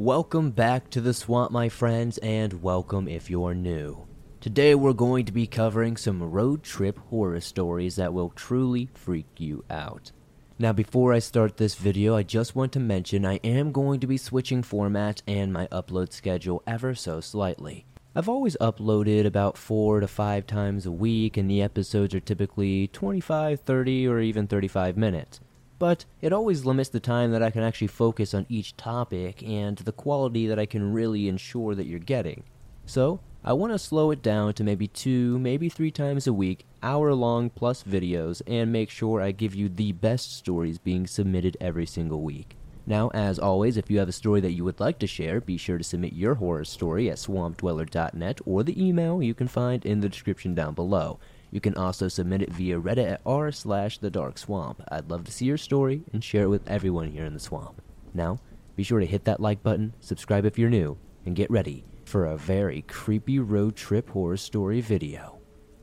Welcome back to the swamp, my friends, and welcome if you're new. Today we're going to be covering some road trip horror stories that will truly freak you out. Now, before I start this video, I just want to mention I am going to be switching formats and my upload schedule ever so slightly. I've always uploaded about four to five times a week, and the episodes are typically 25, 30, or even 35 minutes but it always limits the time that I can actually focus on each topic and the quality that I can really ensure that you're getting. So, I want to slow it down to maybe two, maybe three times a week, hour long plus videos, and make sure I give you the best stories being submitted every single week. Now, as always, if you have a story that you would like to share, be sure to submit your horror story at swampdweller.net or the email you can find in the description down below. You can also submit it via Reddit at r slash the dark swamp. I'd love to see your story and share it with everyone here in the swamp. Now, be sure to hit that like button, subscribe if you're new, and get ready for a very creepy road trip horror story video.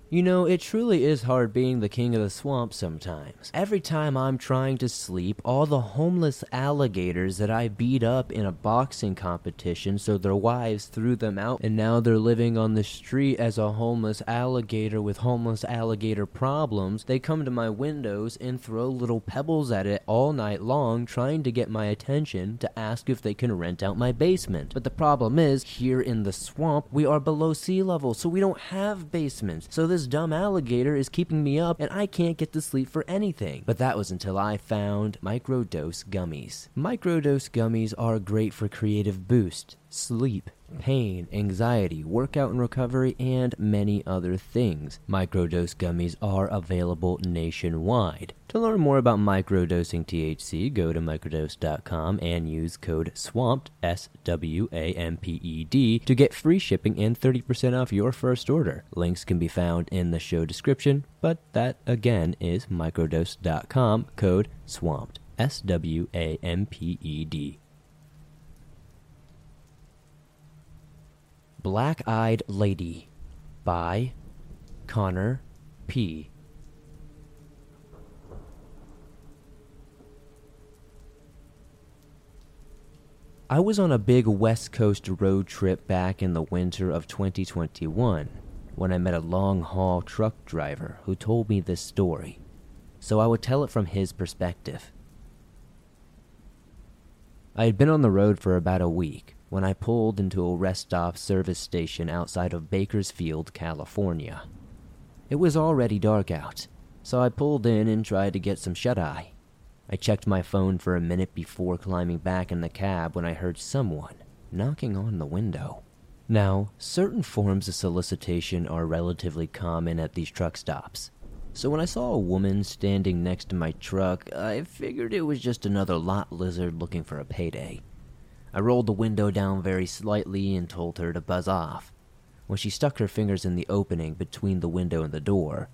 You know, it truly is hard being the king of the swamp sometimes. Every time I'm trying to sleep, all the homeless alligators that I beat up in a boxing competition so their wives threw them out and now they're living on the street as a homeless alligator with homeless alligator problems, they come to my windows and throw little pebbles at it all night long trying to get my attention to ask if they can rent out my basement. But the problem is, here in the swamp, we are below sea level, so we don't have basements. So this this dumb alligator is keeping me up and I can't get to sleep for anything. But that was until I found microdose gummies. Microdose gummies are great for creative boost, sleep, pain, anxiety, workout and recovery, and many other things. Microdose gummies are available nationwide. To learn more about microdosing THC, go to microdose.com and use code SWAMPED, S W A M P E D, to get free shipping and 30% off your first order. Links can be found in the show description, but that again is microdose.com, code SWAMPED, S W A M P E D. Black Eyed Lady by Connor P. I was on a big West Coast road trip back in the winter of 2021 when I met a long haul truck driver who told me this story, so I would tell it from his perspective. I had been on the road for about a week when I pulled into a rest stop service station outside of Bakersfield, California. It was already dark out, so I pulled in and tried to get some shut eye. I checked my phone for a minute before climbing back in the cab when I heard someone knocking on the window. Now, certain forms of solicitation are relatively common at these truck stops. So when I saw a woman standing next to my truck, I figured it was just another lot lizard looking for a payday. I rolled the window down very slightly and told her to buzz off. When she stuck her fingers in the opening between the window and the door,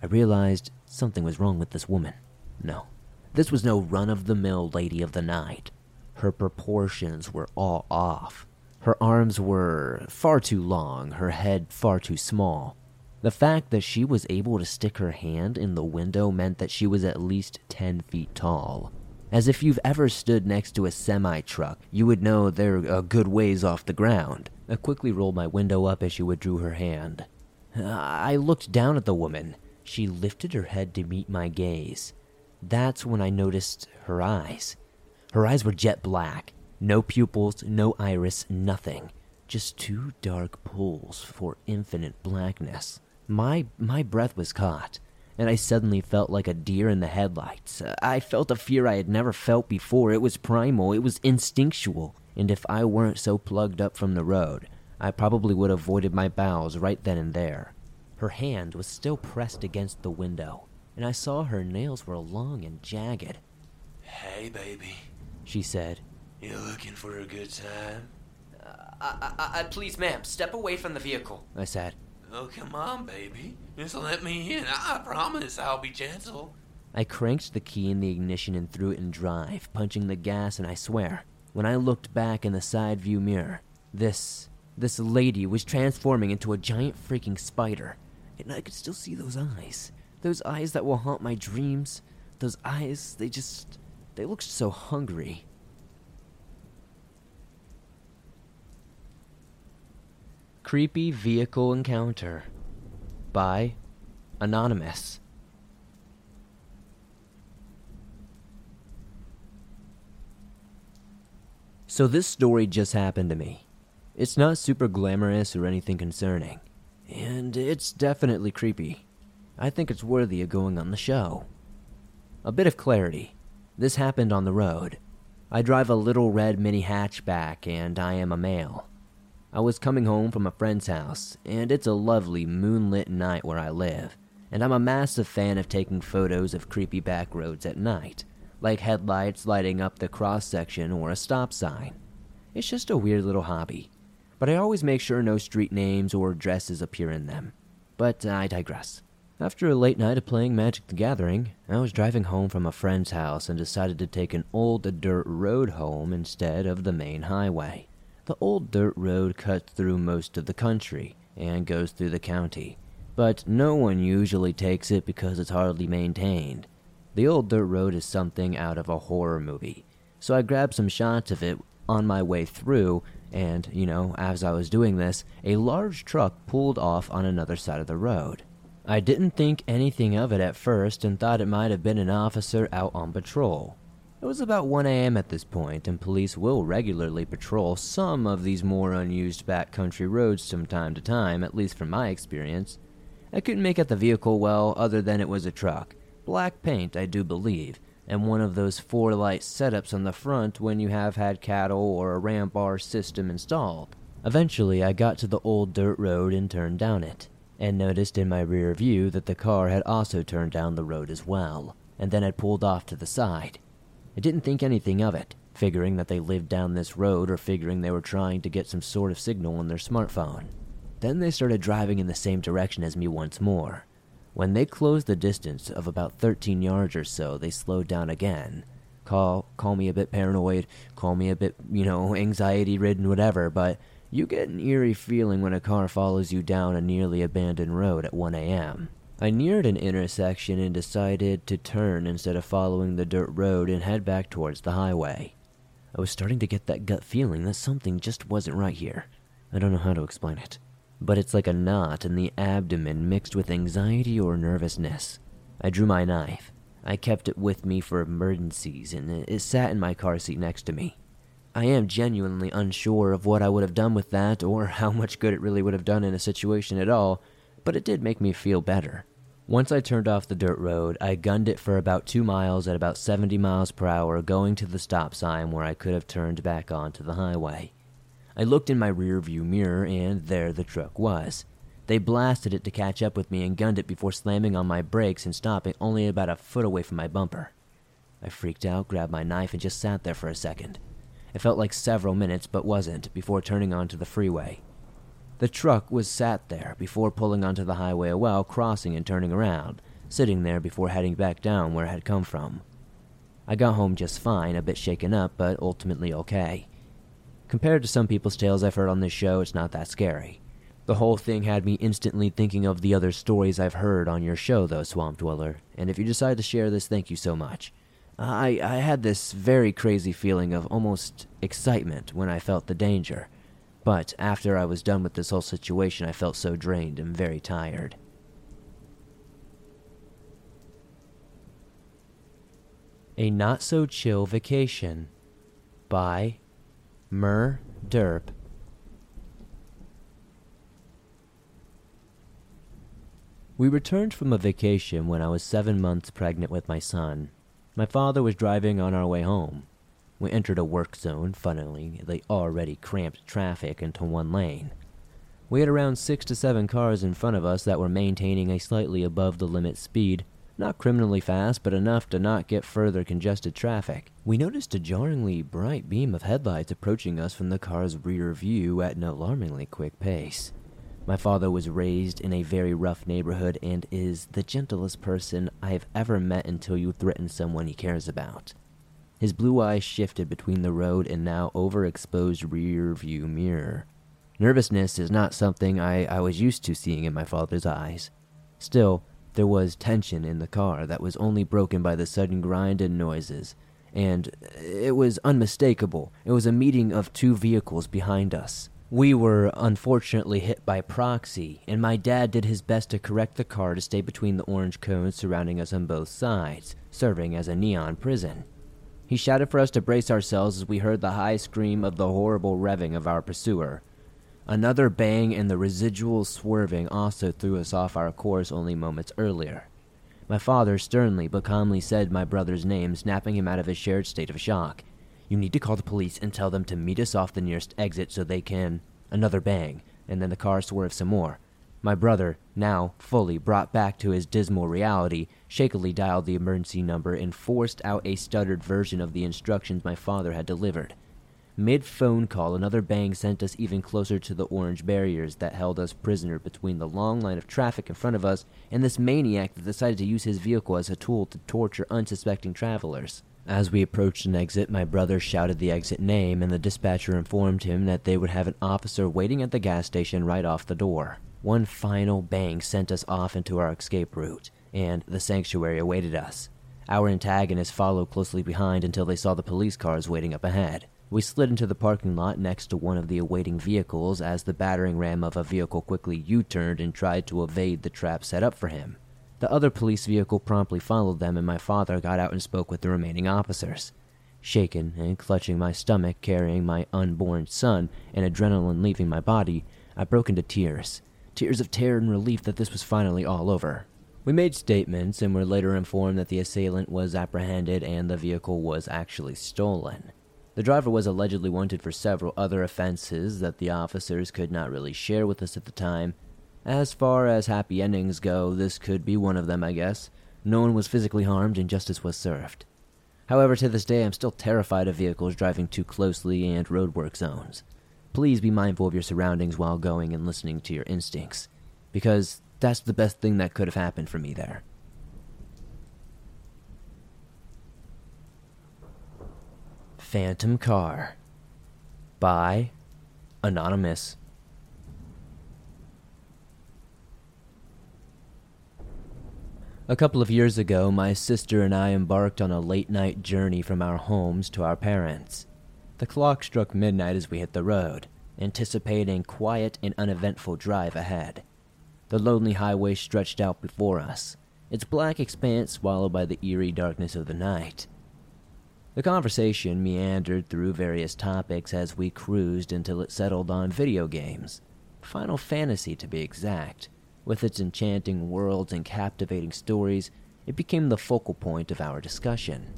I realized something was wrong with this woman. No, this was no run of the mill lady of the night. Her proportions were all off. Her arms were far too long, her head far too small. The fact that she was able to stick her hand in the window meant that she was at least 10 feet tall. As if you've ever stood next to a semi truck, you would know they're a good ways off the ground. I quickly rolled my window up as she withdrew her hand. I looked down at the woman. She lifted her head to meet my gaze. That's when I noticed her eyes. Her eyes were jet black. No pupils, no iris, nothing. Just two dark pools for infinite blackness. My my breath was caught and I suddenly felt like a deer in the headlights. I felt a fear I had never felt before. It was primal, it was instinctual, and if I weren't so plugged up from the road, I probably would have voided my bowels right then and there. Her hand was still pressed against the window, and I saw her nails were long and jagged. Hey, baby, she said. You looking for a good time? Uh, I, I, I, please, ma'am, step away from the vehicle, I said. Oh, come on, baby. Just let me in. I promise I'll be gentle. I cranked the key in the ignition and threw it in drive, punching the gas, and I swear, when I looked back in the side view mirror, this. this lady was transforming into a giant freaking spider. And I could still see those eyes. Those eyes that will haunt my dreams. Those eyes, they just. they looked so hungry. Creepy Vehicle Encounter by Anonymous. So, this story just happened to me. It's not super glamorous or anything concerning, and it's definitely creepy. I think it's worthy of going on the show. A bit of clarity this happened on the road. I drive a little red mini hatchback, and I am a male. I was coming home from a friend's house, and it's a lovely moonlit night where I live, and I'm a massive fan of taking photos of creepy back roads at night, like headlights lighting up the cross section or a stop sign. It's just a weird little hobby, but I always make sure no street names or addresses appear in them. But I digress. After a late night of playing Magic the Gathering, I was driving home from a friend's house and decided to take an old dirt road home instead of the main highway. The old dirt road cuts through most of the country and goes through the county, but no one usually takes it because it's hardly maintained. The old dirt road is something out of a horror movie, so I grabbed some shots of it on my way through, and, you know, as I was doing this, a large truck pulled off on another side of the road. I didn't think anything of it at first and thought it might have been an officer out on patrol. It was about 1 a.m. at this point, and police will regularly patrol some of these more unused backcountry roads from time to time, at least from my experience. I couldn't make out the vehicle well, other than it was a truck. Black paint, I do believe, and one of those four light setups on the front when you have had cattle or a ramp bar system installed. Eventually, I got to the old dirt road and turned down it, and noticed in my rear view that the car had also turned down the road as well, and then had pulled off to the side. I didn't think anything of it, figuring that they lived down this road or figuring they were trying to get some sort of signal on their smartphone. Then they started driving in the same direction as me once more. When they closed the distance of about 13 yards or so, they slowed down again. Call call me a bit paranoid, call me a bit, you know, anxiety ridden, whatever, but you get an eerie feeling when a car follows you down a nearly abandoned road at 1 a.m. I neared an intersection and decided to turn instead of following the dirt road and head back towards the highway. I was starting to get that gut feeling that something just wasn't right here. I don't know how to explain it, but it's like a knot in the abdomen mixed with anxiety or nervousness. I drew my knife. I kept it with me for emergencies, and it sat in my car seat next to me. I am genuinely unsure of what I would have done with that or how much good it really would have done in a situation at all, but it did make me feel better. Once I turned off the dirt road, I gunned it for about two miles at about 70 miles per hour, going to the stop sign where I could have turned back onto the highway. I looked in my rear view mirror, and there the truck was. They blasted it to catch up with me and gunned it before slamming on my brakes and stopping only about a foot away from my bumper. I freaked out, grabbed my knife, and just sat there for a second. It felt like several minutes, but wasn't, before turning onto the freeway. The truck was sat there before pulling onto the highway while, crossing and turning around, sitting there before heading back down where it had come from. I got home just fine, a bit shaken up, but ultimately okay. Compared to some people's tales I've heard on this show, it's not that scary. The whole thing had me instantly thinking of the other stories I've heard on your show, though, Swamp Dweller, and if you decide to share this, thank you so much. I, I had this very crazy feeling of almost excitement when I felt the danger but after I was done with this whole situation, I felt so drained and very tired. A Not So Chill Vacation by Mer Derp. We returned from a vacation when I was seven months pregnant with my son. My father was driving on our way home. We entered a work zone, funneling the already cramped traffic into one lane. We had around six to seven cars in front of us that were maintaining a slightly above the limit speed, not criminally fast, but enough to not get further congested traffic. We noticed a jarringly bright beam of headlights approaching us from the car's rear view at an alarmingly quick pace. My father was raised in a very rough neighborhood and is the gentlest person I have ever met until you threaten someone he cares about. His blue eyes shifted between the road and now overexposed rear view mirror. Nervousness is not something I, I was used to seeing in my father's eyes. Still, there was tension in the car that was only broken by the sudden grind and noises, and it was unmistakable. It was a meeting of two vehicles behind us. We were unfortunately hit by proxy, and my dad did his best to correct the car to stay between the orange cones surrounding us on both sides, serving as a neon prison. He shouted for us to brace ourselves as we heard the high scream of the horrible revving of our pursuer. Another bang and the residual swerving also threw us off our course only moments earlier. My father sternly but calmly said my brother's name, snapping him out of his shared state of shock. You need to call the police and tell them to meet us off the nearest exit so they can. Another bang, and then the car swerved some more. My brother, now fully brought back to his dismal reality, shakily dialed the emergency number and forced out a stuttered version of the instructions my father had delivered. Mid phone call, another bang sent us even closer to the orange barriers that held us prisoner between the long line of traffic in front of us and this maniac that decided to use his vehicle as a tool to torture unsuspecting travelers. As we approached an exit, my brother shouted the exit name, and the dispatcher informed him that they would have an officer waiting at the gas station right off the door. One final bang sent us off into our escape route, and the sanctuary awaited us. Our antagonists followed closely behind until they saw the police cars waiting up ahead. We slid into the parking lot next to one of the awaiting vehicles as the battering ram of a vehicle quickly U turned and tried to evade the trap set up for him. The other police vehicle promptly followed them, and my father got out and spoke with the remaining officers. Shaken and clutching my stomach, carrying my unborn son, and adrenaline leaving my body, I broke into tears tears of terror and relief that this was finally all over. We made statements and were later informed that the assailant was apprehended and the vehicle was actually stolen. The driver was allegedly wanted for several other offenses that the officers could not really share with us at the time. As far as happy endings go, this could be one of them, I guess. No one was physically harmed and justice was served. However, to this day, I'm still terrified of vehicles driving too closely and roadwork zones. Please be mindful of your surroundings while going and listening to your instincts, because that's the best thing that could have happened for me there. Phantom Car by Anonymous. A couple of years ago, my sister and I embarked on a late night journey from our homes to our parents'. The clock struck midnight as we hit the road, anticipating a quiet and uneventful drive ahead. The lonely highway stretched out before us, its black expanse swallowed by the eerie darkness of the night. The conversation meandered through various topics as we cruised until it settled on video games. Final Fantasy, to be exact. With its enchanting worlds and captivating stories, it became the focal point of our discussion.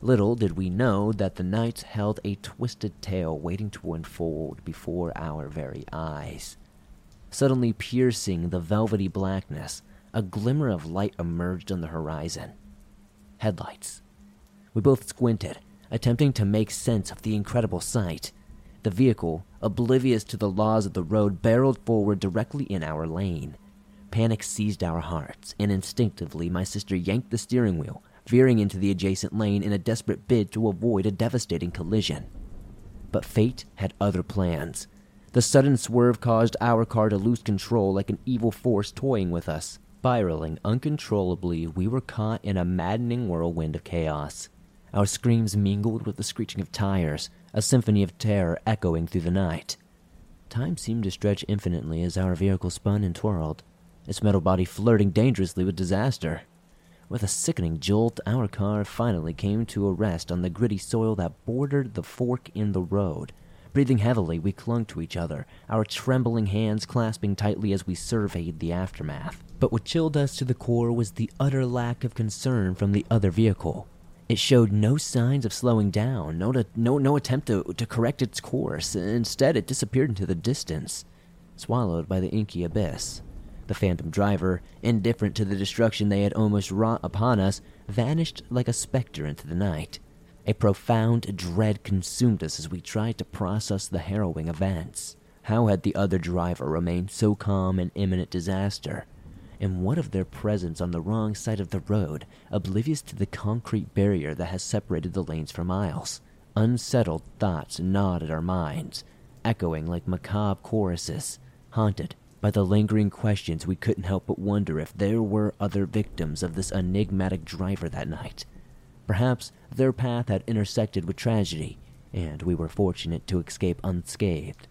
Little did we know that the night held a twisted tale waiting to unfold before our very eyes. Suddenly piercing the velvety blackness, a glimmer of light emerged on the horizon. Headlights. We both squinted, attempting to make sense of the incredible sight. The vehicle, oblivious to the laws of the road, barreled forward directly in our lane. Panic seized our hearts, and instinctively my sister yanked the steering wheel, veering into the adjacent lane in a desperate bid to avoid a devastating collision. But fate had other plans. The sudden swerve caused our car to lose control like an evil force toying with us. Spiraling uncontrollably, we were caught in a maddening whirlwind of chaos. Our screams mingled with the screeching of tires, a symphony of terror echoing through the night. Time seemed to stretch infinitely as our vehicle spun and twirled, its metal body flirting dangerously with disaster. With a sickening jolt, our car finally came to a rest on the gritty soil that bordered the fork in the road. Breathing heavily, we clung to each other, our trembling hands clasping tightly as we surveyed the aftermath. But what chilled us to the core was the utter lack of concern from the other vehicle. It showed no signs of slowing down, no, no, no attempt to, to correct its course. Instead, it disappeared into the distance, swallowed by the inky abyss. The phantom driver, indifferent to the destruction they had almost wrought upon us, vanished like a specter into the night. A profound dread consumed us as we tried to process the harrowing events. How had the other driver remained so calm in imminent disaster? And what of their presence on the wrong side of the road, oblivious to the concrete barrier that has separated the lanes for miles? Unsettled thoughts gnawed at our minds, echoing like macabre choruses, haunted by the lingering questions, we couldn't help but wonder if there were other victims of this enigmatic driver that night. Perhaps their path had intersected with tragedy, and we were fortunate to escape unscathed.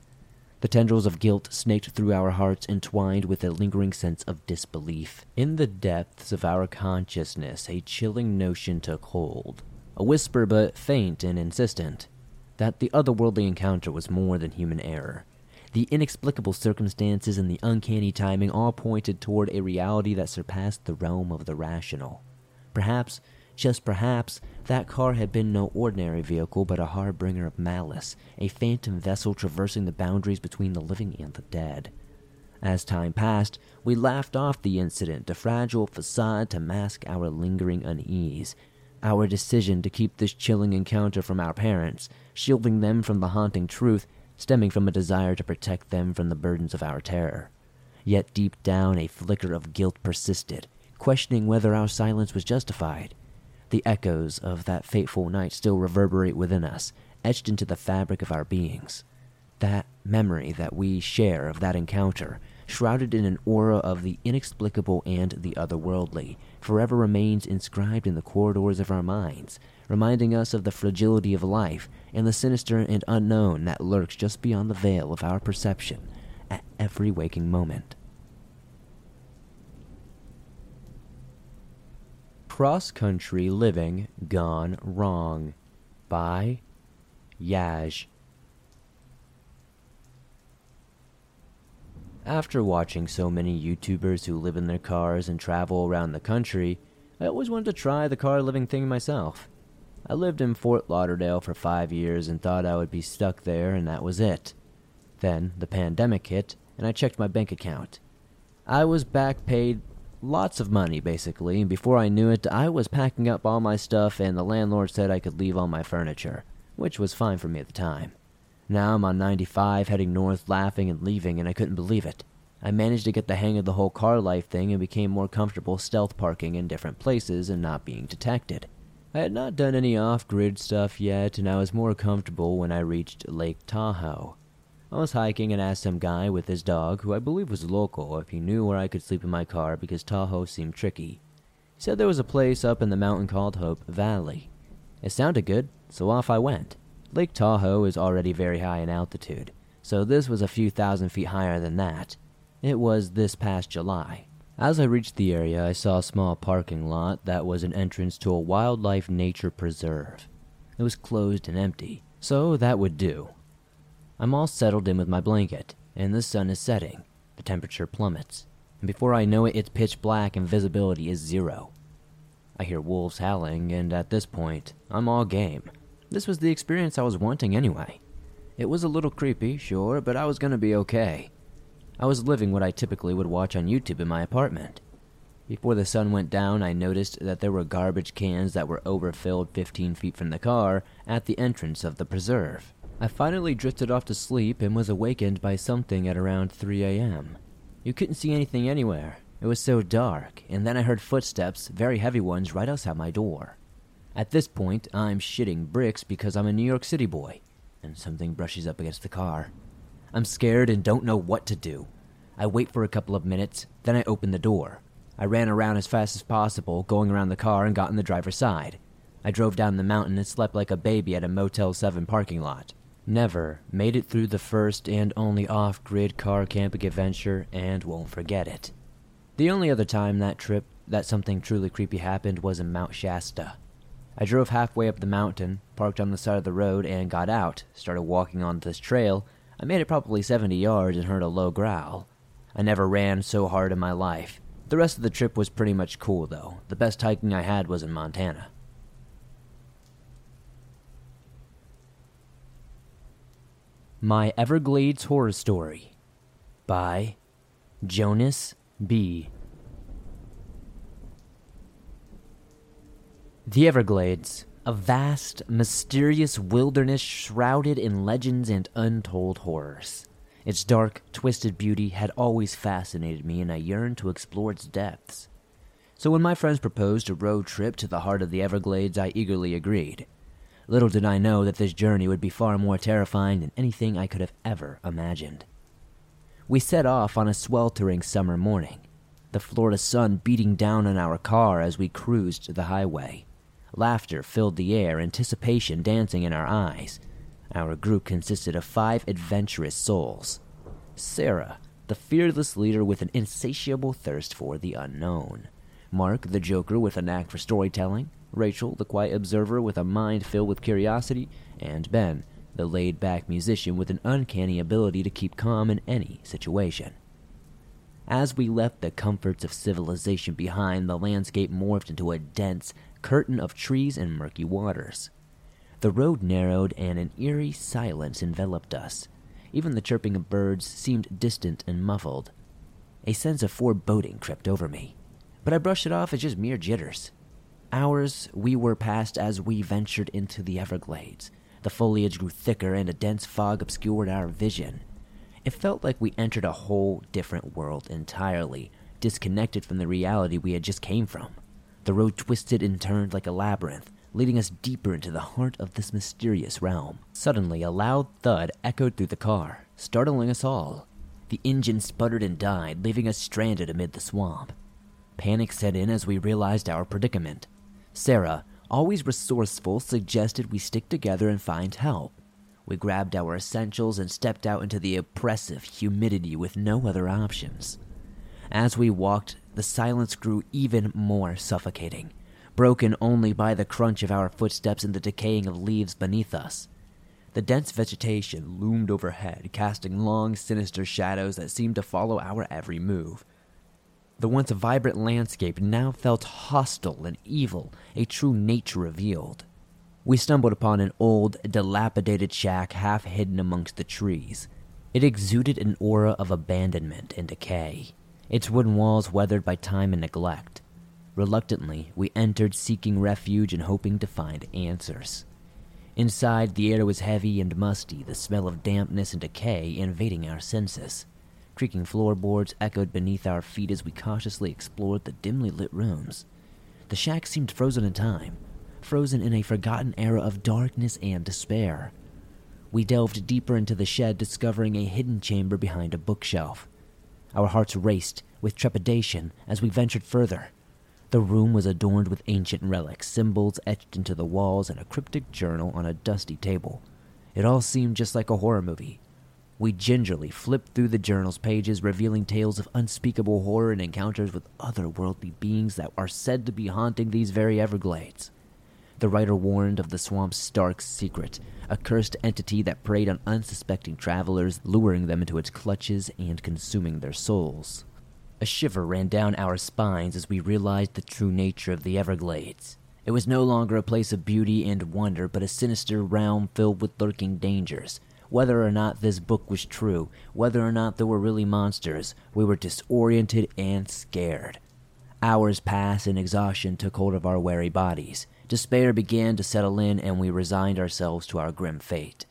The tendrils of guilt snaked through our hearts, entwined with a lingering sense of disbelief. In the depths of our consciousness, a chilling notion took hold. A whisper, but faint and insistent, that the otherworldly encounter was more than human error. The inexplicable circumstances and the uncanny timing all pointed toward a reality that surpassed the realm of the rational. Perhaps, just perhaps, that car had been no ordinary vehicle but a harbinger of malice, a phantom vessel traversing the boundaries between the living and the dead. As time passed, we laughed off the incident, a fragile facade to mask our lingering unease. Our decision to keep this chilling encounter from our parents, shielding them from the haunting truth, stemming from a desire to protect them from the burdens of our terror. Yet deep down, a flicker of guilt persisted, questioning whether our silence was justified. The echoes of that fateful night still reverberate within us, etched into the fabric of our beings. That memory that we share of that encounter, shrouded in an aura of the inexplicable and the otherworldly, forever remains inscribed in the corridors of our minds, reminding us of the fragility of life and the sinister and unknown that lurks just beyond the veil of our perception at every waking moment. Cross Country Living Gone Wrong by Yaj. After watching so many YouTubers who live in their cars and travel around the country, I always wanted to try the car living thing myself. I lived in Fort Lauderdale for five years and thought I would be stuck there, and that was it. Then the pandemic hit, and I checked my bank account. I was back paid lots of money, basically, and before I knew it, I was packing up all my stuff, and the landlord said I could leave all my furniture, which was fine for me at the time. Now I'm on 95 heading north, laughing and leaving, and I couldn't believe it. I managed to get the hang of the whole car life thing and became more comfortable stealth parking in different places and not being detected. I had not done any off grid stuff yet, and I was more comfortable when I reached Lake Tahoe. I was hiking and asked some guy with his dog, who I believe was local, if he knew where I could sleep in my car because Tahoe seemed tricky. He said there was a place up in the mountain called Hope Valley. It sounded good, so off I went. Lake Tahoe is already very high in altitude, so this was a few thousand feet higher than that. It was this past July. As I reached the area, I saw a small parking lot that was an entrance to a wildlife nature preserve. It was closed and empty, so that would do. I'm all settled in with my blanket, and the sun is setting. The temperature plummets, and before I know it, it's pitch black and visibility is zero. I hear wolves howling, and at this point, I'm all game. This was the experience I was wanting anyway. It was a little creepy, sure, but I was gonna be okay. I was living what I typically would watch on YouTube in my apartment. Before the sun went down, I noticed that there were garbage cans that were overfilled 15 feet from the car at the entrance of the preserve. I finally drifted off to sleep and was awakened by something at around 3 a.m. You couldn't see anything anywhere. It was so dark, and then I heard footsteps, very heavy ones, right outside my door. At this point, I'm shitting bricks because I'm a New York City boy, and something brushes up against the car. I'm scared and don't know what to do. I wait for a couple of minutes, then I open the door. I ran around as fast as possible, going around the car and got in the driver's side. I drove down the mountain and slept like a baby at a Motel 7 parking lot. Never made it through the first and only off grid car camping adventure and won't forget it. The only other time that trip that something truly creepy happened was in Mount Shasta. I drove halfway up the mountain, parked on the side of the road, and got out, started walking on this trail. I made it probably 70 yards and heard a low growl. I never ran so hard in my life. The rest of the trip was pretty much cool, though. The best hiking I had was in Montana. My Everglades Horror Story by Jonas B. The Everglades, a vast, mysterious wilderness shrouded in legends and untold horrors. Its dark, twisted beauty had always fascinated me, and I yearned to explore its depths. So when my friends proposed a road trip to the heart of the Everglades, I eagerly agreed. Little did I know that this journey would be far more terrifying than anything I could have ever imagined. We set off on a sweltering summer morning, the Florida sun beating down on our car as we cruised the highway. Laughter filled the air, anticipation dancing in our eyes. Our group consisted of five adventurous souls. Sarah, the fearless leader with an insatiable thirst for the unknown. Mark, the joker with a knack for storytelling. Rachel, the quiet observer with a mind filled with curiosity. And Ben, the laid back musician with an uncanny ability to keep calm in any situation. As we left the comforts of civilization behind, the landscape morphed into a dense curtain of trees and murky waters. The road narrowed and an eerie silence enveloped us. Even the chirping of birds seemed distant and muffled. A sense of foreboding crept over me, but I brushed it off as just mere jitters. Hours we were past as we ventured into the Everglades. The foliage grew thicker and a dense fog obscured our vision. It felt like we entered a whole different world entirely, disconnected from the reality we had just came from. The road twisted and turned like a labyrinth, leading us deeper into the heart of this mysterious realm. Suddenly, a loud thud echoed through the car, startling us all. The engine sputtered and died, leaving us stranded amid the swamp. Panic set in as we realized our predicament. Sarah, always resourceful, suggested we stick together and find help. We grabbed our essentials and stepped out into the oppressive humidity with no other options. As we walked, the silence grew even more suffocating, broken only by the crunch of our footsteps and the decaying of leaves beneath us. The dense vegetation loomed overhead, casting long, sinister shadows that seemed to follow our every move. The once vibrant landscape now felt hostile and evil, a true nature revealed. We stumbled upon an old, dilapidated shack half hidden amongst the trees. It exuded an aura of abandonment and decay its wooden walls weathered by time and neglect. Reluctantly, we entered seeking refuge and hoping to find answers. Inside, the air was heavy and musty, the smell of dampness and decay invading our senses. Creaking floorboards echoed beneath our feet as we cautiously explored the dimly lit rooms. The shack seemed frozen in time, frozen in a forgotten era of darkness and despair. We delved deeper into the shed, discovering a hidden chamber behind a bookshelf. Our hearts raced with trepidation as we ventured further. The room was adorned with ancient relics, symbols etched into the walls, and a cryptic journal on a dusty table. It all seemed just like a horror movie. We gingerly flipped through the journal's pages, revealing tales of unspeakable horror and encounters with otherworldly beings that are said to be haunting these very Everglades. The writer warned of the swamp's stark secret, a cursed entity that preyed on unsuspecting travelers, luring them into its clutches and consuming their souls. A shiver ran down our spines as we realized the true nature of the Everglades. It was no longer a place of beauty and wonder, but a sinister realm filled with lurking dangers. Whether or not this book was true, whether or not there were really monsters, we were disoriented and scared. Hours passed and exhaustion took hold of our weary bodies. Despair began to settle in, and we resigned ourselves to our grim fate.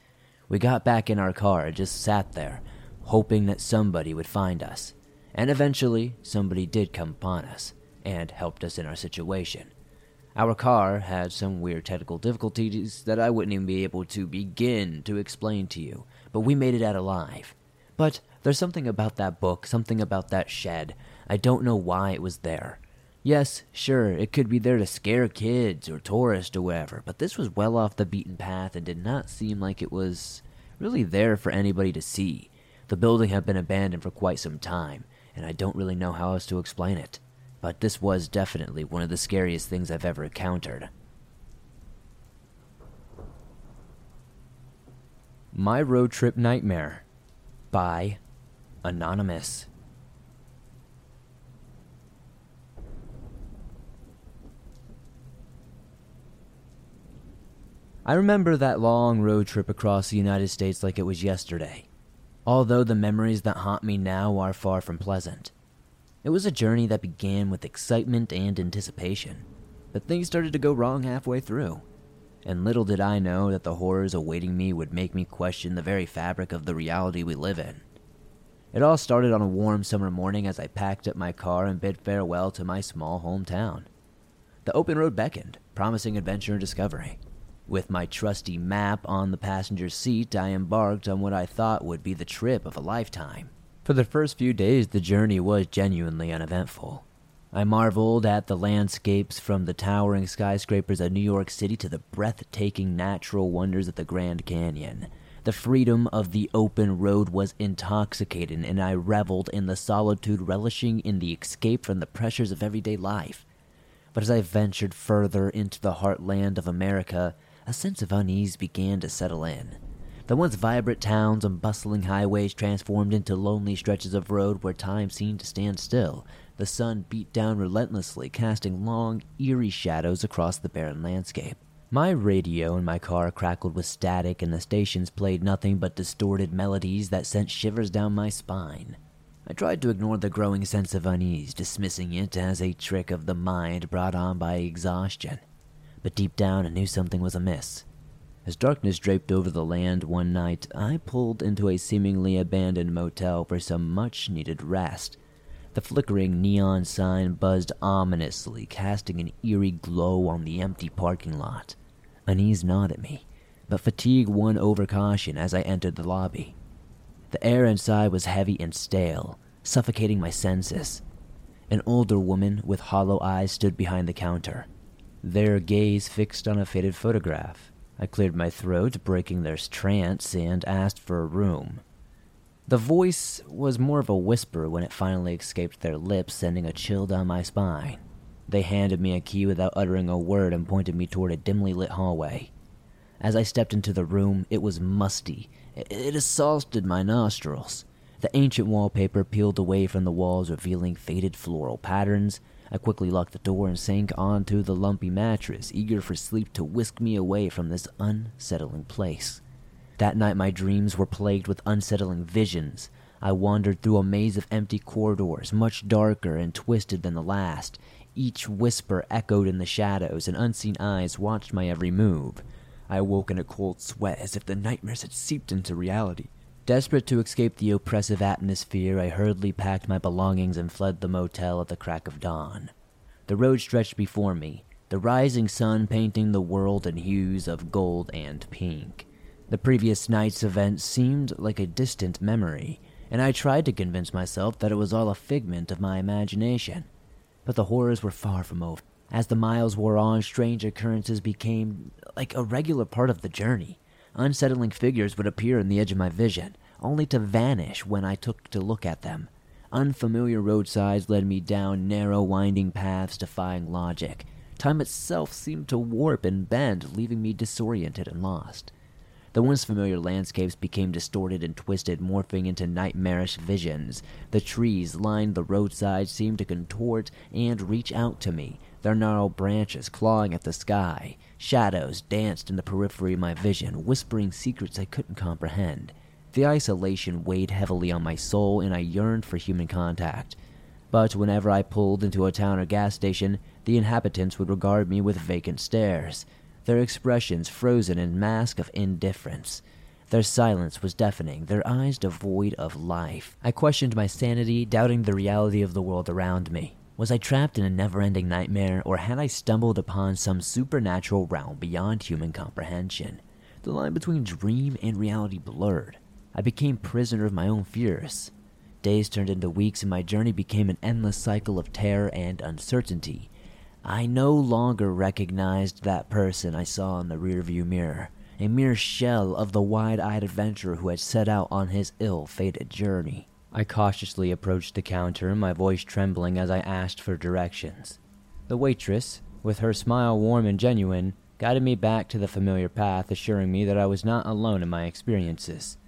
We got back in our car and just sat there, hoping that somebody would find us. And eventually, somebody did come upon us and helped us in our situation. Our car had some weird technical difficulties that I wouldn't even be able to begin to explain to you, but we made it out alive. But there's something about that book, something about that shed. I don't know why it was there. Yes, sure, it could be there to scare kids or tourists or whatever, but this was well off the beaten path and did not seem like it was really there for anybody to see. The building had been abandoned for quite some time, and I don't really know how else to explain it. But this was definitely one of the scariest things I've ever encountered. My Road Trip Nightmare by Anonymous. I remember that long road trip across the United States like it was yesterday, although the memories that haunt me now are far from pleasant. It was a journey that began with excitement and anticipation, but things started to go wrong halfway through, and little did I know that the horrors awaiting me would make me question the very fabric of the reality we live in. It all started on a warm summer morning as I packed up my car and bid farewell to my small hometown. The open road beckoned, promising adventure and discovery. With my trusty map on the passenger seat, I embarked on what I thought would be the trip of a lifetime. For the first few days, the journey was genuinely uneventful. I marveled at the landscapes from the towering skyscrapers of New York City to the breathtaking natural wonders of the Grand Canyon. The freedom of the open road was intoxicating, and I reveled in the solitude, relishing in the escape from the pressures of everyday life. But as I ventured further into the heartland of America, a sense of unease began to settle in. The once vibrant towns and bustling highways transformed into lonely stretches of road where time seemed to stand still. The sun beat down relentlessly, casting long, eerie shadows across the barren landscape. My radio in my car crackled with static, and the stations played nothing but distorted melodies that sent shivers down my spine. I tried to ignore the growing sense of unease, dismissing it as a trick of the mind brought on by exhaustion. But deep down, I knew something was amiss. As darkness draped over the land one night, I pulled into a seemingly abandoned motel for some much needed rest. The flickering neon sign buzzed ominously, casting an eerie glow on the empty parking lot. Unease gnawed at me, but fatigue won over caution as I entered the lobby. The air inside was heavy and stale, suffocating my senses. An older woman with hollow eyes stood behind the counter, their gaze fixed on a faded photograph. I cleared my throat, breaking their trance, and asked for a room. The voice was more of a whisper when it finally escaped their lips, sending a chill down my spine. They handed me a key without uttering a word and pointed me toward a dimly lit hallway. As I stepped into the room, it was musty. It assaulted my nostrils. The ancient wallpaper peeled away from the walls, revealing faded floral patterns. I quickly locked the door and sank onto the lumpy mattress, eager for sleep to whisk me away from this unsettling place. That night, my dreams were plagued with unsettling visions. I wandered through a maze of empty corridors, much darker and twisted than the last. Each whisper echoed in the shadows, and unseen eyes watched my every move. I awoke in a cold sweat as if the nightmares had seeped into reality. Desperate to escape the oppressive atmosphere, I hurriedly packed my belongings and fled the motel at the crack of dawn. The road stretched before me, the rising sun painting the world in hues of gold and pink. The previous night's events seemed like a distant memory, and I tried to convince myself that it was all a figment of my imagination. But the horrors were far from over. As the miles wore on, strange occurrences became like a regular part of the journey. Unsettling figures would appear in the edge of my vision, only to vanish when I took to look at them. Unfamiliar roadsides led me down narrow, winding paths defying logic. Time itself seemed to warp and bend, leaving me disoriented and lost. The once familiar landscapes became distorted and twisted, morphing into nightmarish visions. The trees lined the roadside seemed to contort and reach out to me, their gnarled branches clawing at the sky. Shadows danced in the periphery of my vision, whispering secrets I couldn't comprehend. The isolation weighed heavily on my soul, and I yearned for human contact. But whenever I pulled into a town or gas station, the inhabitants would regard me with vacant stares their expressions frozen in mask of indifference. Their silence was deafening, their eyes devoid of life. I questioned my sanity, doubting the reality of the world around me. Was I trapped in a never ending nightmare, or had I stumbled upon some supernatural realm beyond human comprehension? The line between dream and reality blurred. I became prisoner of my own fears. Days turned into weeks, and my journey became an endless cycle of terror and uncertainty. I no longer recognized that person I saw in the rearview mirror, a mere shell of the wide eyed adventurer who had set out on his ill fated journey. I cautiously approached the counter, my voice trembling as I asked for directions. The waitress, with her smile warm and genuine, guided me back to the familiar path, assuring me that I was not alone in my experiences.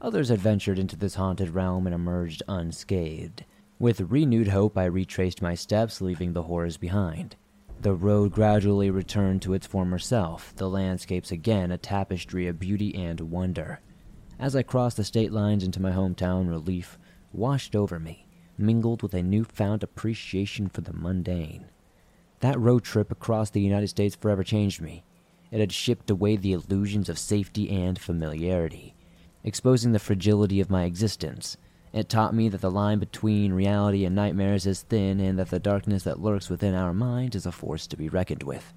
Others had ventured into this haunted realm and emerged unscathed. With renewed hope, I retraced my steps, leaving the horrors behind. The road gradually returned to its former self, the landscapes again a tapestry of beauty and wonder. As I crossed the state lines into my hometown, relief washed over me, mingled with a newfound appreciation for the mundane. That road trip across the United States forever changed me. It had shipped away the illusions of safety and familiarity, exposing the fragility of my existence it taught me that the line between reality and nightmares is thin and that the darkness that lurks within our mind is a force to be reckoned with.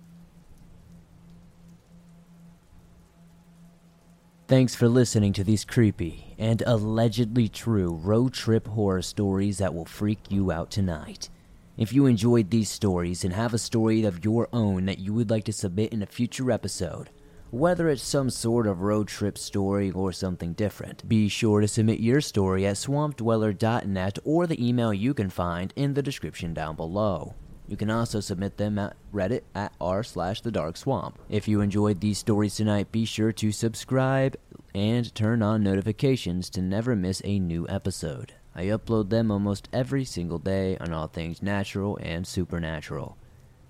Thanks for listening to these creepy and allegedly true road trip horror stories that will freak you out tonight. If you enjoyed these stories and have a story of your own that you would like to submit in a future episode, whether it's some sort of road trip story or something different. Be sure to submit your story at swampdweller.net or the email you can find in the description down below. You can also submit them at Reddit at r slash the dark swamp. If you enjoyed these stories tonight, be sure to subscribe and turn on notifications to never miss a new episode. I upload them almost every single day on all things natural and supernatural.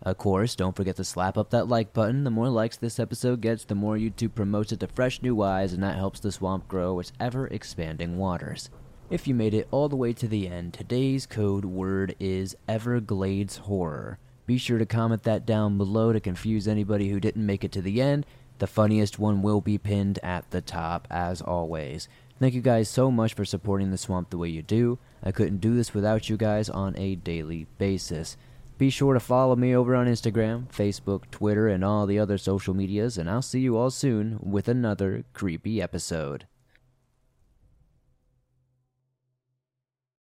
Of course, don't forget to slap up that like button. The more likes this episode gets, the more YouTube promotes it to fresh new eyes, and that helps the swamp grow its ever expanding waters. If you made it all the way to the end, today's code word is Everglades Horror. Be sure to comment that down below to confuse anybody who didn't make it to the end. The funniest one will be pinned at the top, as always. Thank you guys so much for supporting the swamp the way you do. I couldn't do this without you guys on a daily basis. Be sure to follow me over on Instagram, Facebook, Twitter, and all the other social medias, and I'll see you all soon with another creepy episode.